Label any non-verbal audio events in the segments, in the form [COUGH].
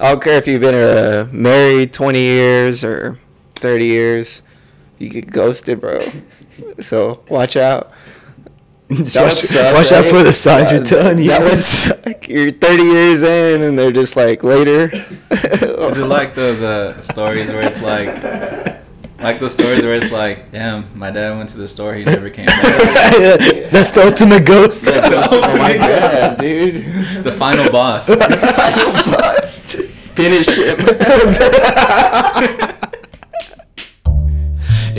I don't care if you've been uh, married 20 years or 30 years, you get ghosted, bro. So watch out. Just That would watch suck, watch out for the signs you're telling you. That would suck. You're 30 years in, and they're just like later. Is it like those uh, stories where it's like, like those stories where it's like, damn, my dad went to the store, he never came back. [LAUGHS] That's the ultimate ghost. oh my god, dude! the final boss. [LAUGHS] Finish him. [LAUGHS]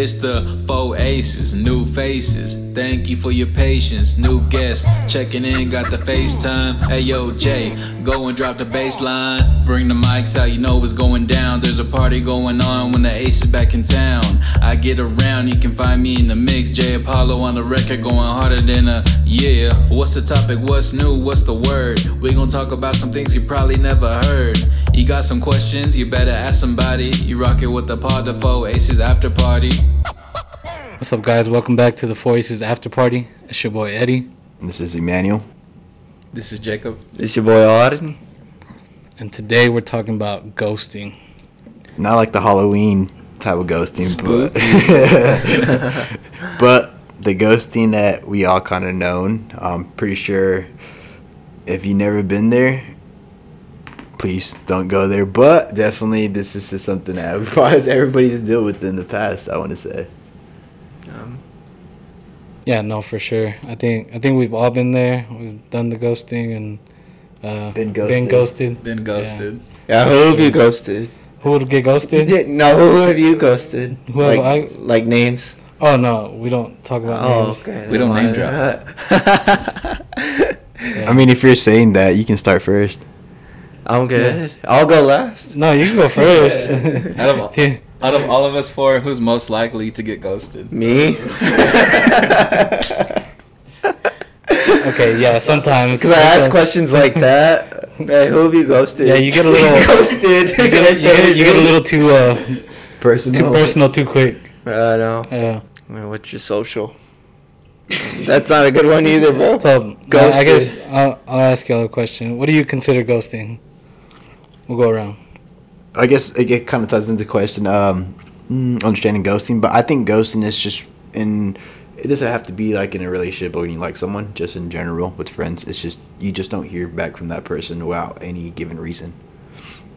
It's the four aces, new faces. Thank you for your patience. New guests checking in, got the FaceTime. Hey yo, Jay, go and drop the baseline. Bring the mics out, you know what's going down. There's a party going on when the ace is back in town. I get around, you can find me in the mix. Jay Apollo on the record, going harder than a yeah. What's the topic? What's new? What's the word? we gonna talk about some things you probably never heard. You got some questions, you better ask somebody. You rock it with the pod, the four aces after party. What's up, guys? Welcome back to the Four Aces After Party. It's your boy Eddie, This is Emmanuel. This is Jacob. It's your boy Auden. and today we're talking about ghosting. Not like the Halloween type of ghosting, Spook. but [LAUGHS] but the ghosting that we all kind of known. I'm pretty sure if you never been there, please don't go there. But definitely, this is just something that [LAUGHS] probably everybody's dealt with in the past. I want to say. Um, Yeah, no, for sure. I think I think we've all been there. We've done the ghosting and uh, Been Been ghosted. ghosted. Been ghosted. yeah, who have you ghosted? Who would get ghosted? [LAUGHS] No, who have you ghosted? Who have like, I- like names? Oh no, we don't talk about Oh, names. okay. We don't name drop. Yeah. [LAUGHS] I mean, if you're saying that, you can start first. I'm good. I'll go last. No, you can go [LAUGHS] first. Out of, [LAUGHS] Yeah. out of all of us four, who's most likely to get ghosted? Me? okay, yeah. [LAUGHS] Sometimes Because I ask questions like that. Hey, who have you ghosted? Yeah, you get a little- ghosted. You get, a, you, get you get a little too uh, Personal. too personal too quick. I know. Yeah. Well, What's your social? That's not a good one either, bro. So uh, I guess I'll, I'll ask y'all a question. What do you consider ghosting? We'll go around. I guess it, it kind of ties into the question, um, mm, understanding ghosting. But I think ghosting is just in. It doesn't have to be like in a relationship or when you like someone. Just in general with friends, it's just you just don't hear back from that person without any given reason.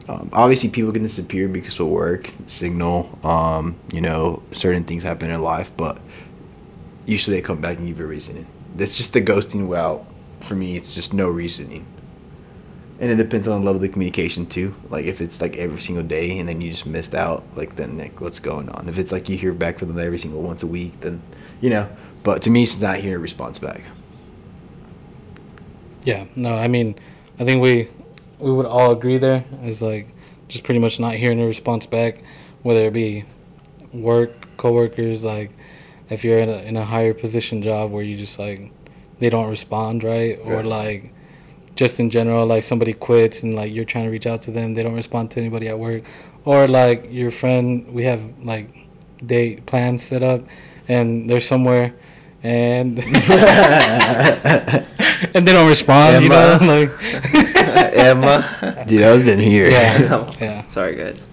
Um, obviously, people can disappear because of work, signal, um, you know, certain things happen in life, but usually they come back and give you a reasoning. That's just the ghosting. Well, for me, it's just no reasoning. And it depends on the level of communication too. Like if it's like every single day and then you just missed out, like then like what's going on? If it's like you hear back from them every single once a week, then you know. But to me, it's not hearing a response back. Yeah. No, I mean, I think we we would all agree there. Is like just pretty much not hearing a response back, whether it be work, coworkers, like if you're in a in a higher position job where you just like they don't respond right, or like just in general, like somebody quits and like you're trying to reach out to them, they don't respond to anybody at work, or like your friend, we have like date plans set up, and they're somewhere, and [LAUGHS] and they don't respond, you know, Emma. like [LAUGHS] Emma. Dude, I've been here. yeah, [LAUGHS] yeah. Sorry, guys.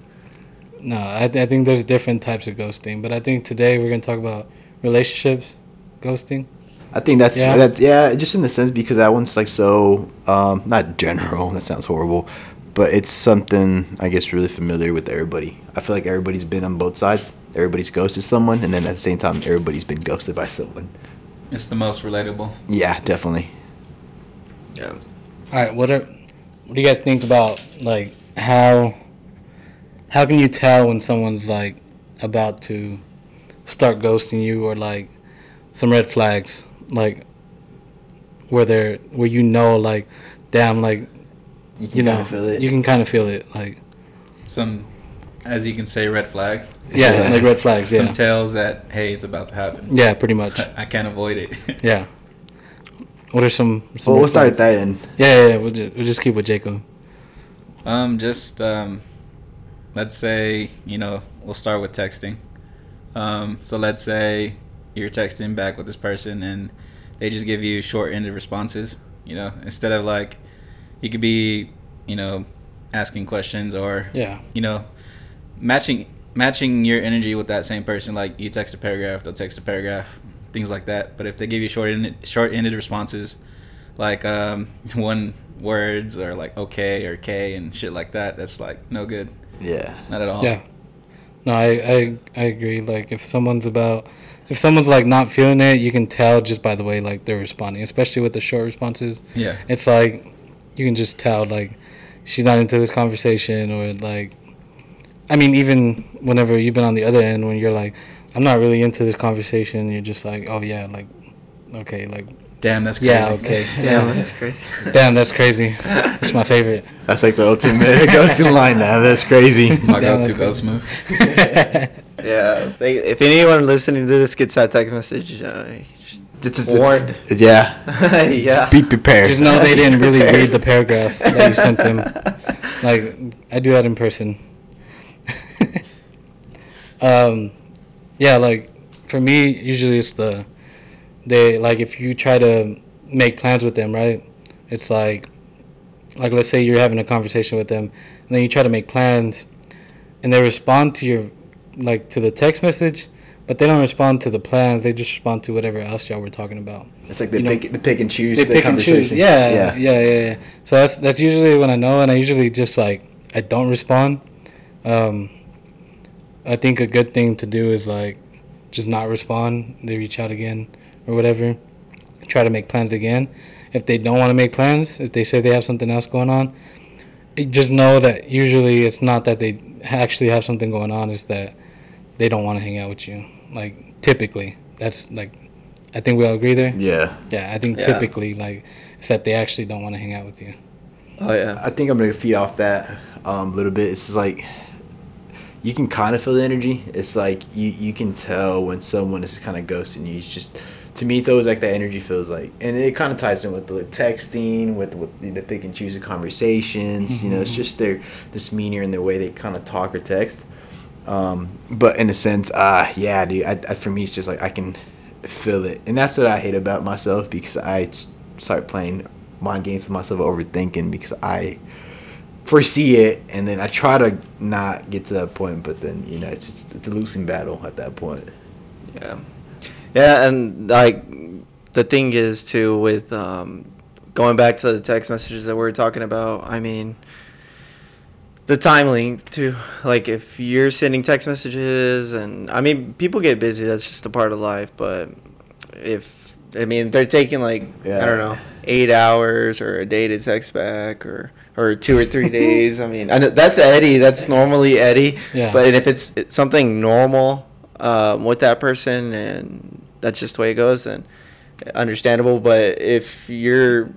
No, I, I think there's different types of ghosting, but I think today we're gonna talk about relationships, ghosting. I think that's Yeah. yeah. that yeah, just in the sense because that one's like so um not general, that sounds horrible, but it's something I guess really familiar with everybody. I feel like everybody's been on both sides. Everybody's ghosted someone and then at the same time everybody's been ghosted by someone. It's the most relatable. Yeah, definitely. Yeah. All right, what are what do you guys think about like how how can you tell when someone's like about to start ghosting you or like some red flags like where they're where you know like damn like you, know feel it. you can kind of feel it like Some, as you can say, red flags. yeah, Yeah. like red flags Some yeah tells that hey, it's about to happen. yeah pretty much [LAUGHS] I can't avoid it. [LAUGHS] yeah what are some some Well, we'll start at that end. yeah yeah, yeah we'll, just, we'll just keep with Jacob Um, just um, let's say you know we'll start with texting. Um, so let's say you're texting back with this person and they just give you short-ended responses. You know, instead of like, you could be, you know, asking questions or Yeah. you know matching matching your energy with that same person. Like you text a paragraph, they'll text a paragraph, things like that. But if they give you short short ended responses, like um, [LAUGHS] one words or like okay or k and shit like that, that's like no good. Yeah. Not at all. Yeah. No, I, I I agree. Like if someone's about if someone's like not feeling it, you can tell just by the way like they're responding, especially with the short responses. Yeah. It's like you can just tell like she's not into this conversation or like I mean even whenever you've been on the other end when you're like I'm not really into this conversation, you're just like, "Oh yeah, like okay, like Damn, that's crazy. yeah, okay. [LAUGHS] Damn, Damn, [LAUGHS] that's crazy. damn, that's crazy. It's my favorite. That's like the ultimate [LAUGHS] ghosting line now. That's crazy. My Damn, go-to ghost move. Yeah. If, anyone listening to this gets that text message, uh, just It's, it's, Warned. it's- yeah. yeah. Be prepared. Just know they didn't really read the paragraph that you sent them. Like I do that in person. um, yeah, like for me, usually it's the they like if you try to make plans with them, right? It's like like let's say you're having a conversation with them, and then you try to make plans, and they respond to your like to the text message, but they don't respond to the plans. They just respond to whatever else y'all were talking about It's like they you know, pick, they pick and choose they the pick and choose. conversation. Yeah, yeah, yeah, yeah, So that's that's usually when I know, and I usually just like I don't respond. Um, I think a good thing to do is like just not respond. They reach out again or whatever. Try to make plans again. If they don't want to make plans, if they say they have something else going on, just know that usually it's not that they actually have something going on. It's that they don't want to hang out with you. Like typically, that's like I think we all agree there. Yeah. Yeah, I think Yeah. typically like it's that they actually don't want to hang out with you. Oh yeah. I think I'm gonna feed off that um, a little bit. It's just like you can kind of feel the energy. It's like you you can tell when someone is kind of ghosting you. It's just to me, it's always like that energy feels like, and it kind of ties in with the texting, with with the, the pick and choose of conversations. You know, it's just their this demeanor and the way they kind of talk or text. Um, but in a sense, uh, yeah, dude. I, I, for me, it's just like I can feel it, and that's what I hate about myself because I start playing mind games with myself, overthinking because I foresee it, and then I try to not get to that point, but then you know it's just it's a losing battle at that point. Yeah. Yeah, and like the thing is too with um, going back to the text messages that we are talking about. I mean, the time length too. Like if you're sending text messages, and I mean, people get busy. That's just a part of life. But if I mean, they're taking like I don't know eight hours or a day to text back or or two or three days. I mean, I know, that's Eddie. That's normally Eddie. Yeah. But if it's, it's something normal um, with that person and that's just the way it goes, then understandable. But if you're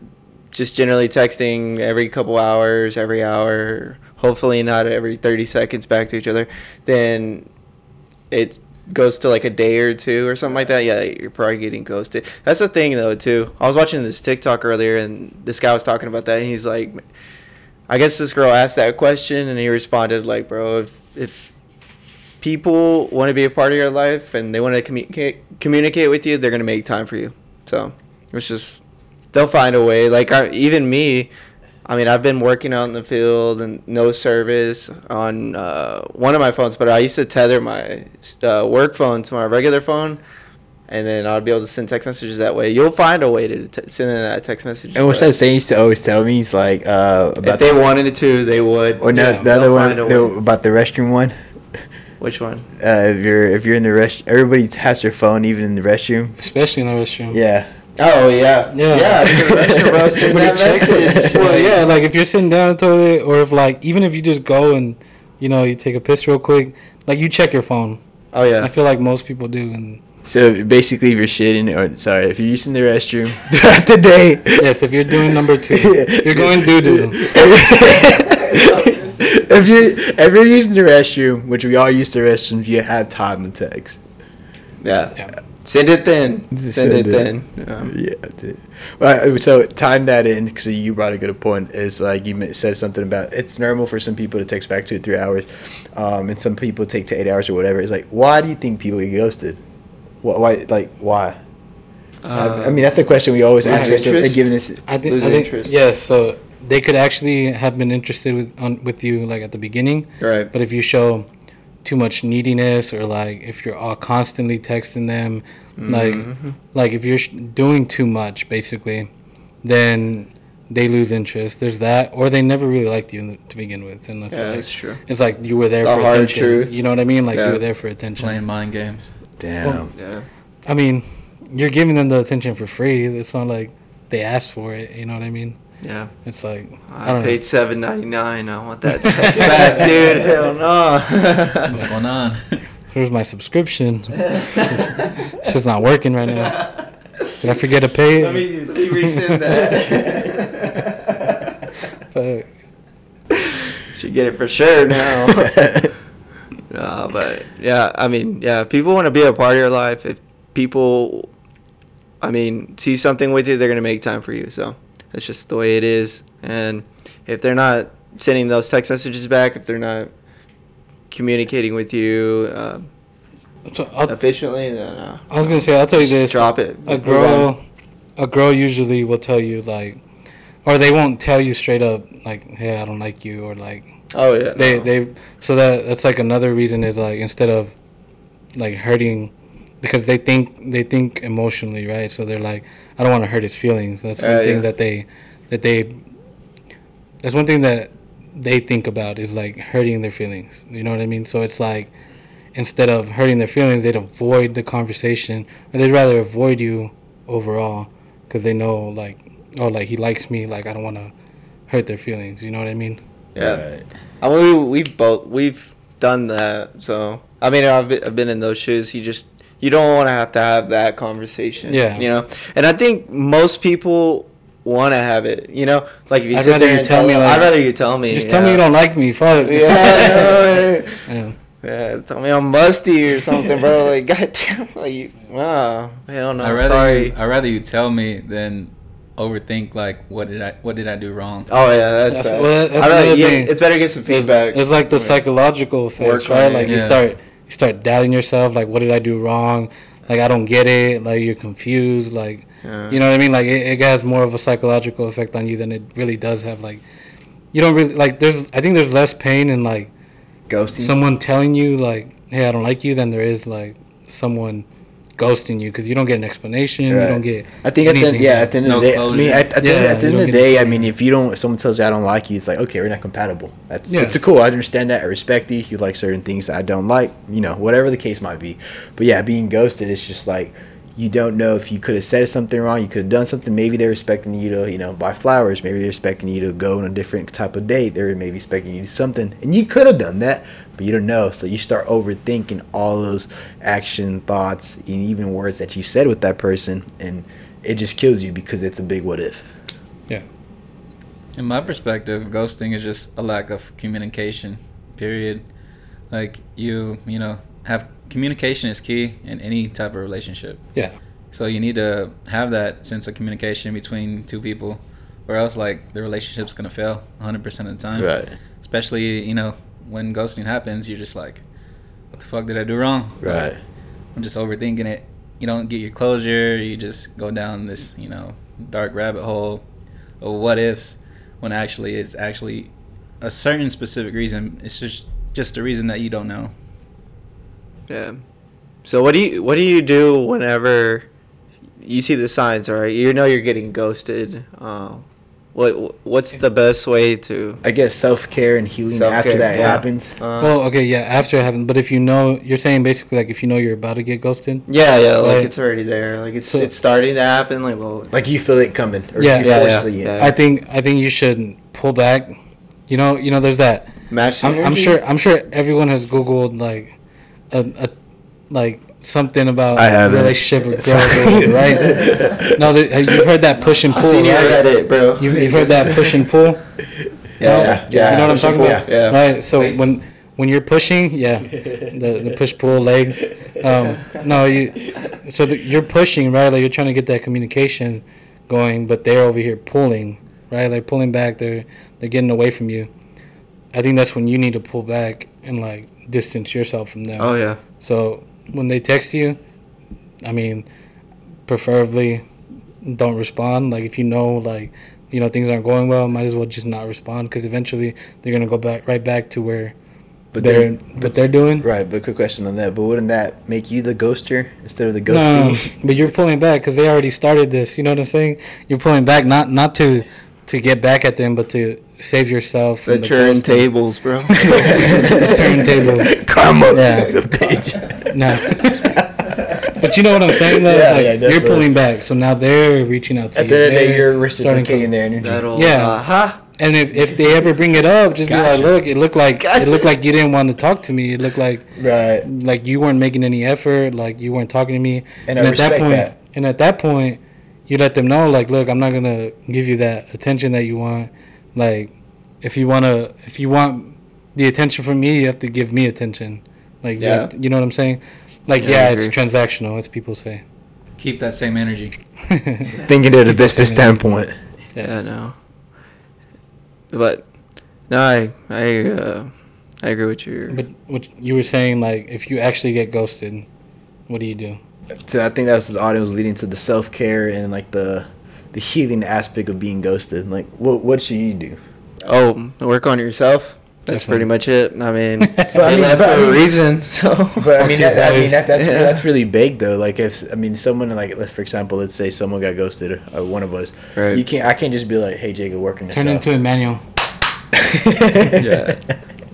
just generally texting every couple hours, every hour, hopefully not every 30 seconds back to each other, then it goes to like a day or two or something like that. Yeah, you're probably getting ghosted. That's the thing though too. I was watching this TikTok earlier and this guy was talking about that and he's like I guess this girl asked that question and he responded like, "Bro, if if people want to be a part of your life and they want to communicate communicate with you, they're gonna make time for you." So it's just they'll find a way. Like I, even me, I mean, I've been working out in the field and no service on uh, one of my phones, but I used to tether my uh, work phone to my regular phone. And then I'd be able to send text messages that way. You'll find a way to t- send in that text message. And what's that saying? Used to always tell me, he's like uh, If they the, wanted it to, they would. or no, Yeah, the other one find a the, way. about the restroom one. Which one? Uh, if you're if you're in the rest, everybody has their phone, even in the restroom. Especially in the restroom. Yeah. Oh yeah, Yeah. yeah. if the restroom, bro, send that checks it. message. well, yeah, like if you're sitting down in the toilet, or if like even if you just go and you know you take a piss real quick, like you check your phone. Oh yeah. I feel like most people do, and So basically, if you're shitting, or sorry, if you're using the restroom [LAUGHS] throughout the day, yes, if you're doing number two, you're [LAUGHS] going doo doo. [LAUGHS] [LAUGHS] if you if you're using the restroom, which we all use the restrooms, you have time to text. yeah. Yeah. Send it then. Send, Send it, it. then. Yeah. Yeah, dude. Well, so time that in because you brought a good point. Is like you said something about it's normal for some people to text back two three hours, um, and some people take to eight hours or whatever. It's like why do you think people get ghosted? Why, why like why? I, I mean that's a question we always ask ourselves. interest? Given this, I think, Lose I think interest. yes. So they could actually have been interested with on, with you like at the beginning, Right. but if you show too much neediness or like if you're all constantly texting them, like Mm-hmm. like if you're sh- doing too much, basically, then they lose interest. There's that, or they never really liked you in the, to begin with, and it's Yeah, like, that's true. It's like you were there The for hard attention. truth. You know what I mean? Like Yeah. you were there for attention. Playing mind games. Damn. Yeah. I mean, you're giving them the attention for free. It's not like they asked for it. You know what I mean? Yeah. It's like I, I, don't paid know. seven ninety nine. I want that [LAUGHS] text back, dude. Hell no. [LAUGHS] What's going on? Here's my subscription. it's, just, it's just not working right now. Did I forget to pay? Let me, let me resend that. [LAUGHS] Fuck. Should get it for sure now. no, but yeah, I mean, yeah, people want to be a part of your life. If people, I mean, see something with you, they're gonna make time for you. So that's just the way it is. And if they're not sending those text messages back, if they're not communicating with you uh, So efficiently, then uh, I was gonna say I'll tell you this. drop it. A girl, a girl usually will tell you like, or they won't tell you straight up like, "Hey, I don't like you," or like Oh yeah. they no. they. So that that's like another reason is like instead of like hurting, because they think they think emotionally, right? So they're like, I don't want to hurt his feelings. That's one Uh, thing yeah. that they that they. That's one thing that they think about is like hurting their feelings. You know what I mean? So it's like instead of hurting their feelings, they'd avoid the conversation, or they'd rather avoid you overall because they know like, oh, like he likes me, like I don't want to hurt their feelings. You know what I mean? Yeah. I mean, we, we've both we've done that. So I mean, I've been, I've been in those shoes. You just you don't want to have to have that conversation. Yeah. You know, and I think most people want to have it. You know, like if you I'd sit rather there you and tell tell me, me, like, I'd rather you tell me. Just tell me you don't like me. Fuck. [LAUGHS] Yeah. [LAUGHS] Yeah. yeah. Tell me I'm musty or something, bro. [LAUGHS] Like, goddamn, like, you- wow, hell no. I rather sorry. you, I rather you tell me than overthink like what did I what did I do wrong? Oh yeah, that's, That's- bad. well, that's I'd rather another get- thing. It's better to get some feedback. It's like the psychological effects, Work on right? Like yeah. you start doubting yourself. Like, what did I do wrong? Like, I don't get it. Like, you're confused. Like, Yeah. you know what I mean? Like, it, it has more of a psychological effect on you than it really does have. Like, you don't really like. There's I think there's less pain in like Ghosting. someone telling you like, "Hey, I don't like you," than there is like someone ghosting you because you don't get an explanation. You don't get. I think at the anything. yeah, at the end No of the day, I mean, at, at, the, Yeah, end- at the end of the day, I mean, if you don't, if someone tells you I don't like you, it's like okay, we're not compatible. That's Yeah. it's a cool. I understand that. I respect you. You like certain things I don't like. You know, whatever the case might be. But yeah, being ghosted it's just like you don't know if you could have said something wrong. You could have done something. Maybe they're expecting you to, you know, buy flowers. Maybe they're expecting you to go on a different type of date. They're maybe expecting you to do something, and you could have done that, but you don't know. So you start overthinking all those action, thoughts, and even words that you said with that person, and it just kills you because it's a big what if. Yeah. In my perspective, ghosting is just a lack of communication. Period. Like you, you know, have communication is key in any type of relationship. Yeah. So you need to have that sense of communication between two people, or else like the relationship's gonna fail 100 percent of the time. Right. Especially you know when ghosting happens, you're just like, what the fuck did I do wrong? Right. I'm just overthinking it. You don't get your closure. You just go down this, you know, dark rabbit hole of what ifs, when actually it's actually a certain specific reason. It's just just a reason that you don't know. Yeah. So what do you what do you do whenever you see the signs? All right, you know you're getting ghosted. Uh, what what's the best way to? I guess self care and healing after Self-care, that yeah. happens. Uh, Well, okay, yeah. After it happens, but if you know, you're saying basically like if you know you're about to get ghosted. yeah, yeah, like Right. it's already there. Like it's So- it's starting to happen. Like well, Like you feel it coming, or Yeah. you Yeah, yeah, yeah. I think I think you should pull back. You know, you know, there's that. match. I'm, I'm sure I'm sure everyone has googled like a, a like something about I haven't. relationship with girls, right? No, there, you've heard that push and pull. I've pull, seen you right? Reddit, bro. You've, you've heard that push and pull. Yeah, yeah, you know what I'm talking pull, about, Yeah. right? So Weights. when when you're pushing, yeah, the the push pull legs. Um, no, you. So the, you're pushing, right? Like you're trying to get that communication going, but they're over here pulling, right? They're pulling back. They're they're getting away from you. I think that's when you need to pull back and like distance yourself from them. Oh yeah. So when they text you, I mean, preferably don't respond. Like if you know like you know things aren't going well, might as well just not respond because eventually they're gonna go back right back to where But they're then, what they're doing. right. But quick question on that. But wouldn't that make you the ghoster instead of the No, [LAUGHS] but you're pulling back because they already started this. You know what I'm saying? You're pulling back not not to to get back at them, but to save yourself. The from turn ghosting. tables, bro. [LAUGHS] Turntables. [LAUGHS] Karma. Yeah. Bitch. No. but you know what I'm saying, though? Yeah, like, yeah, you're pulling back, so now they're reaching out to At you. the end of the day, you're starting reciprocating their energy. That'll, Yeah. Uh-huh. And if, if they ever bring it up, just be like, look, it looked like Gotcha. it looked like you didn't want to talk to me. It looked like Right. like you weren't making any effort, like you weren't talking to me. And I at that point, that. and at that point, you let them know, like, look, I'm not gonna give you that attention that you want. Like, if you wanna, if you want the attention from me, you have to give me attention. Like, you, Yeah. have to- you know what I'm saying? Like, Yeah, yeah, it's transactional, as people say. Keep that same energy. [LAUGHS] Thinking at a business standpoint. Yeah, no. But no, I I uh, I agree with you. But what you were saying, like, if you actually get ghosted, what do you do? So I think that was his audience leading to the self care and like the the healing aspect of being ghosted. Like, what what should you do? Oh, work on yourself. That's Definitely. pretty much it. I mean, [LAUGHS] But I mean- left but I for a reason. So But I mean, to that, I mean that, that's Yeah. that's really big though. Like if I mean someone like let's for example, let's say someone got ghosted, uh, one of us. Right. You can't. I can't just be like, hey Jacob, working this Turn out. into Emmanuel. [LAUGHS] yeah.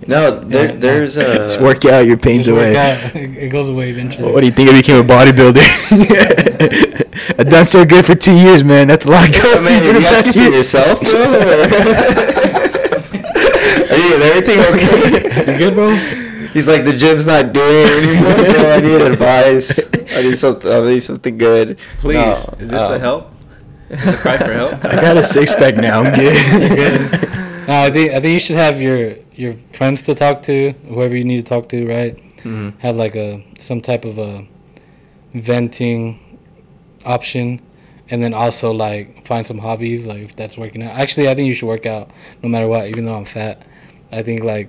No, there, Yeah, no. there's just a work out your pains away. out. It it goes away eventually. What do you think I became a bodybuilder? [LAUGHS] [LAUGHS] I've done so good for two years, man. That's a lot of I ghosting mean, for the you past asking for year. yourself, bro? [LAUGHS] [LAUGHS] Are you, everything okay? You good, bro? He's like, the gym's not doing it anymore. Bro, I need advice. I need something. I need something good. Please, No, is this a um, help? Is it a cry for help? I got a six pack now. I'm good. No, I think I think you should have your your friends to talk to, whoever you need to talk to, right? Mhm. Have like a some type of a venting option, and then also like find some hobbies, like if that's working out. Actually, I think you should work out no matter what, even though I'm fat. I think like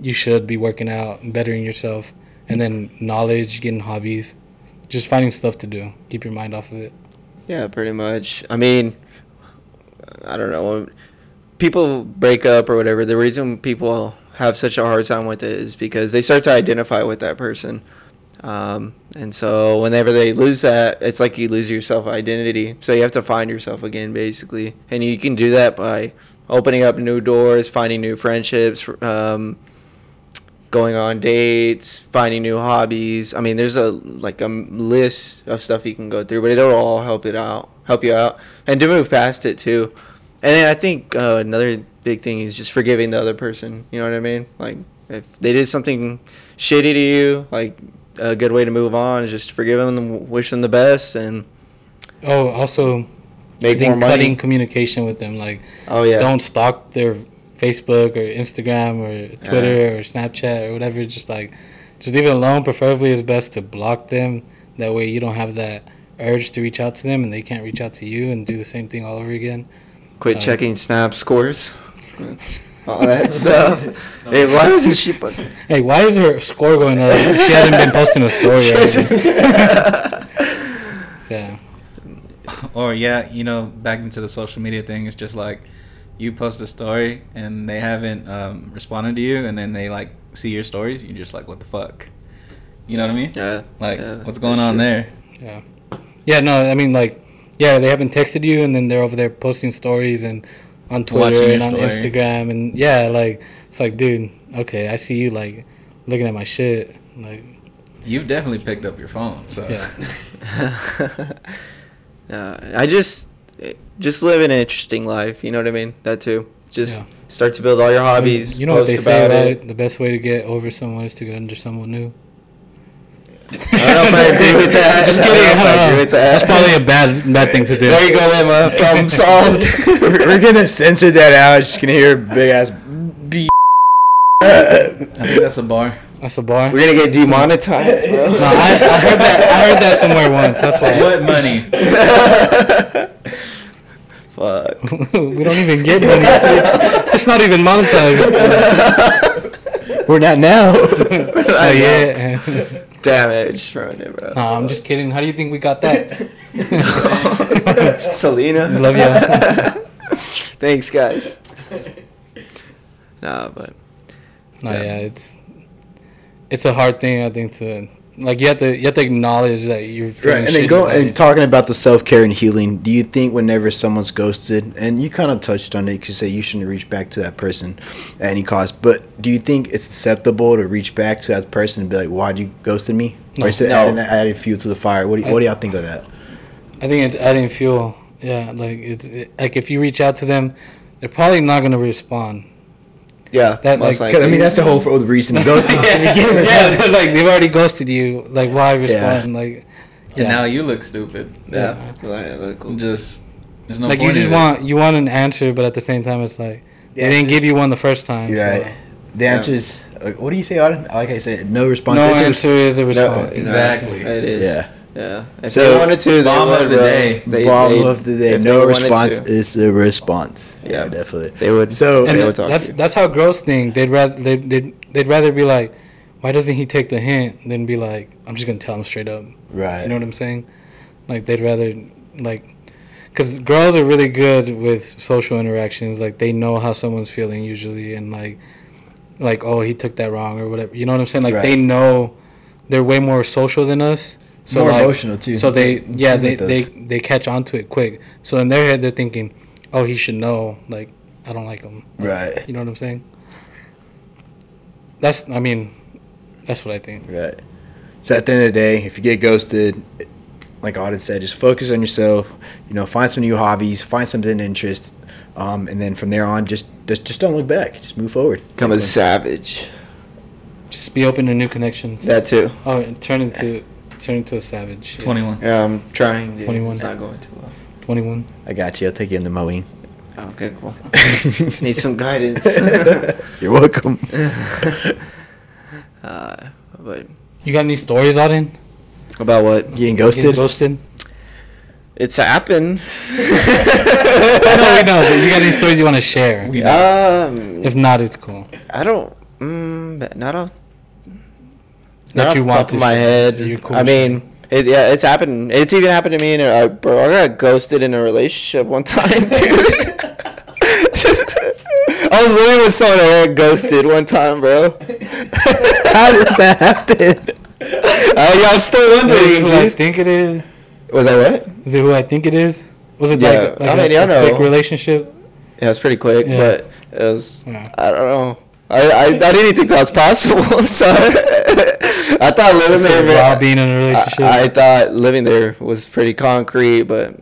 you should be working out, and bettering yourself, and then knowledge, getting hobbies, just finding stuff to do. Keep your mind off of it. Yeah, pretty much. I mean, I don't know. People break up or whatever. The reason people have such a hard time with it is because they start to identify with that person. Um, and so whenever they lose that, it's like you lose your self identity. So you have to find yourself again, basically. And you can do that by opening up new doors, finding new friendships, um, going on dates, finding new hobbies. I mean, there's a like a list of stuff you can go through, but it'll all help it out, help you out, and to move past it too. And I think uh, another big thing is just forgiving the other person. You know what I mean? Like if they did something shitty to you, like a good way to move on is just forgive them, wish them the best, and Oh, also, I make think more money. cutting communication with them, like. oh yeah, don't stalk their Facebook or Instagram or Twitter or Snapchat or whatever. Just like, just leave it alone. Preferably, it's best to block them. That way, you don't have that urge to reach out to them, and they can't reach out to you and do the same thing all over again. quit uh, checking snap scores. [LAUGHS] All that [LAUGHS] stuff. Hey, why doesn't she put? Hey, why is her score going up? She hasn't been posting a story. Already. [LAUGHS] [LAUGHS] Yeah, Or yeah, you know, back into the social media thing. It's just like you post a story and they haven't um, responded to you, and then they like see your stories. You're just like, what the fuck? You know what I mean? Yeah. Like, yeah, what's going on true. there? yeah, yeah. No, I mean like, yeah, they haven't texted you, and then they're over there posting stories and on Twitter and on story. Instagram, and yeah, like it's like, dude, okay, I see you like looking at my shit, like, You've definitely picked up your phone, so yeah. [LAUGHS] [LAUGHS] Uh, I just just live an interesting life. You know what I mean? That too. Just Yeah. start to build all your hobbies. You know what post they say, about right? it. The best way to get over someone is to get under someone new. I don't know if I agree with that. Just I kidding. don't know if I I agree with that. That's probably a bad bad thing to do. There you go, Emma. Problem [LAUGHS] solved. we're, we're gonna censor that out. Just gonna hear big ass B. I think that's a bar. That's a bar. We're gonna get demonetized, bro. No, I, I heard that. I heard that somewhere once. That's why. What money? [LAUGHS] Fuck. [LAUGHS] we don't even get money. It's not even monetized. We're not now. Oh yeah. Damn it, just ruined it, bro. No, I'm just kidding. How do you think we got that? [LAUGHS] Selena. Love ya. [LAUGHS] Thanks, guys. Nah, but No, Yeah. yeah. it's it's a hard thing. I think to like you have to you have to acknowledge that you're Right, and then go and talking about the self care and healing. Do you think whenever someone's ghosted, and you kind of touched on it, because you say you shouldn't reach back to that person at any cost, but do you think it's acceptable to reach back to that person and be like, "Why'd you ghosted me?" No. or is it No. adding added fuel to the fire? What do, what do y'all think of that? I think it's adding fuel. Yeah, like it's it, like if you reach out to them, they're probably not gonna respond. Yeah, That, most like- 'Cause, I mean, that's the whole for the reason ghosting. [LAUGHS] yeah, they're like they've already ghosted you. Like why respond? Like And now you look stupid. yeah. Like, like, cool. Just there's no like you just in it. want you want an answer, but at the same time, it's like Yeah. they didn't give you one the first time. You're so right. The answer is, uh, what do you say, Auden? Like I said, no response. No It's answer is a No, response. Exactly. It is. Yeah. Yeah. If So, they wanted to, they bomb of the bro. day. They, Bomb they- of the day. No response to, is a response. Yeah, Yeah. definitely. They would. So and They would talk that's to you. that's how girls think. They'd rather they they'd, they'd rather be like, why doesn't he take the hint? Than be like, I'm just gonna tell him straight up. right. You know what I'm saying? Like they'd rather like, because girls are really good with social interactions. Like they know how someone's feeling usually, and like, like oh he took that wrong or whatever. You know what I'm saying? Like they know they're way more social than us. So More like, emotional, too. So they They yeah they, they they catch on to it quick. So in their head they're thinking, oh he should know. Like I don't like him. Right. You know what I'm saying? That's I mean, that's what I think. Right. So at the end of the day, if you get ghosted, like Auden said, just focus on yourself. You know, find some new hobbies, find something to interest, um, and then from there on, just just just don't look back. Just move forward. Become a savage. Just be open to new connections. That too. Oh, and turn into turn into a savage. yes. 21. Yeah, I'm trying. Dude. 21. It's not going too well. 21. I got you. I'll take you in the mowing. Oh, okay, cool. [LAUGHS] Need some guidance. [LAUGHS] You're welcome. [LAUGHS] uh, but You got any stories, Auden? about what? Getting Getting ghosted. ghosted? It's happened. I know we know, but you got any stories you want to share? Um, If not, it's cool. I don't. Mm, not off. That Not off you the want top to of my share, head. you're cool I with mean, it, yeah, it's happened. It's even happened to me. In a, uh, bro, I got ghosted in a relationship one time, dude. [LAUGHS] I was living with someone that got ghosted one time, bro. [LAUGHS] How does that happen? [LAUGHS] Uh, yeah, I'm still Is it wondering. who I dude. think it is? Was that what? Is it who I think it is? Was it Yeah, like, like I a, mean, I a know. quick relationship? Yeah, it's pretty quick, Yeah. but it was. Yeah. I don't know. I, I, I didn't think that was possible. [LAUGHS] So I thought living So there. while being in a relationship? I, I thought living there was pretty concrete, but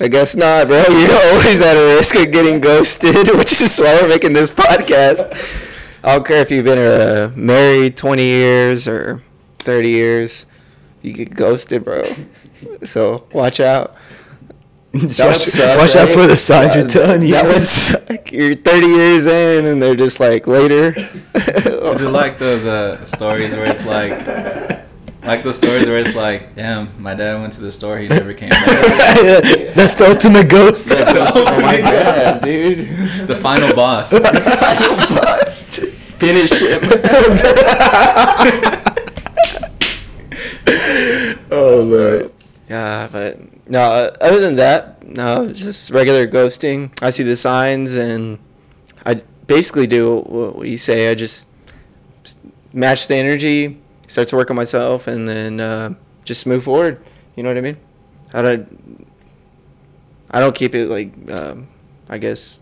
I guess not, bro. [LAUGHS] You're always at a risk of getting ghosted, [LAUGHS] which is why we're making this podcast. I don't care if you've been uh, married 20 years or 30 years, you get ghosted, bro. So watch out. Just That watch suck, watch out right? for the signs you're That- telling you. That would [LAUGHS] suck. You're 30 years in, and they're just like later. [LAUGHS] Is it like those uh, stories where it's like, like those stories where it's like, damn, my dad went to the store, he never came back. [LAUGHS] That's the ultimate ghost. oh my god, dude. the final boss. Finish him. oh lord. Yeah, but no. uh, Other than that, no, just regular ghosting. I see the signs, and I basically do what we say. I just match the energy, start to work on myself, and then uh, just move forward. You know what I mean? I don't. I don't keep it like. Um, I guess.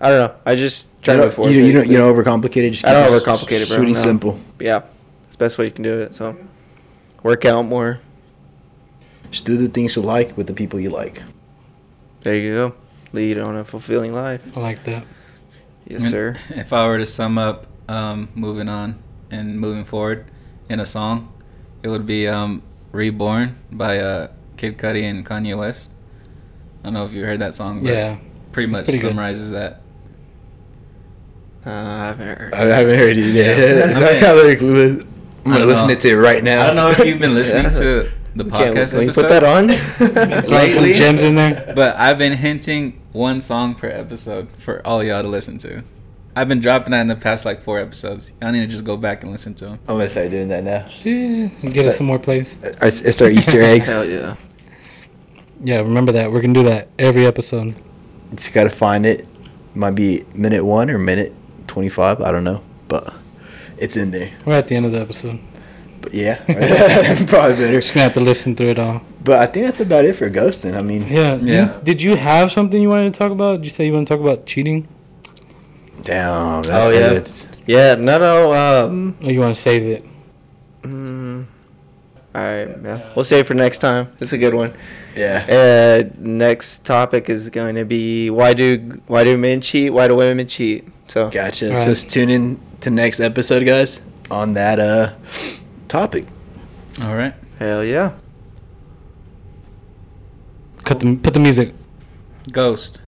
I don't know. I just try to move forward. you, don't, you don't you don't overcomplicate it. Just I don't overcomplicate it, bro. And no. simple. Yeah, it's the best way you can do it. So, work out more. Just do the things you like with the people you like. There you go. Lead on a fulfilling life. I like that. Yes, sir. If I were to sum up um, moving on and moving forward in a song, it would be um, "Reborn" by uh, Kid Cudi and Kanye West. I don't know if you heard that song. But Yeah. pretty much pretty good. summarizes that. Uh, I haven't heard. I haven't heard it yet. Yeah. So [LAUGHS] I kind of like, li- I'm I gonna listen to it right now. I don't know if you've been [LAUGHS] listening Yeah. to the Can't, podcast can you episodes, put that on? [LAUGHS] Throw some gems in there. but I've been hinting one song per episode for all y'all to listen to. I've been dropping that in the past like four episodes. Y'all need to just go back and listen to them. I'm gonna start doing that now. Yeah, get us some more plays. Uh, it's it's our Easter [LAUGHS] eggs. Hell yeah. Yeah, remember that. We're gonna do that every episode. Just gotta find it. Might be minute one or minute twenty five. I don't know, but it's in there. We're at the end of the episode. But yeah, [LAUGHS] [LAUGHS] probably better. Just gonna have to listen through it all. But I think that's about it for ghosting. I mean, Yeah. Yeah. You, did you have something you wanted to talk about? Did you say you want to talk about cheating, damn. Oh, yeah. that's- Yeah, no, no. Um, or you want to save it? mm, all right, yeah. We'll save it for next time. It's a good one. yeah. Uh, next topic is going to be why do why do men cheat? Why do women cheat? So Gotcha. Right. So just tune in to next episode, guys, on that uh topic. All right. hell yeah. Cut the put the music. Ghost.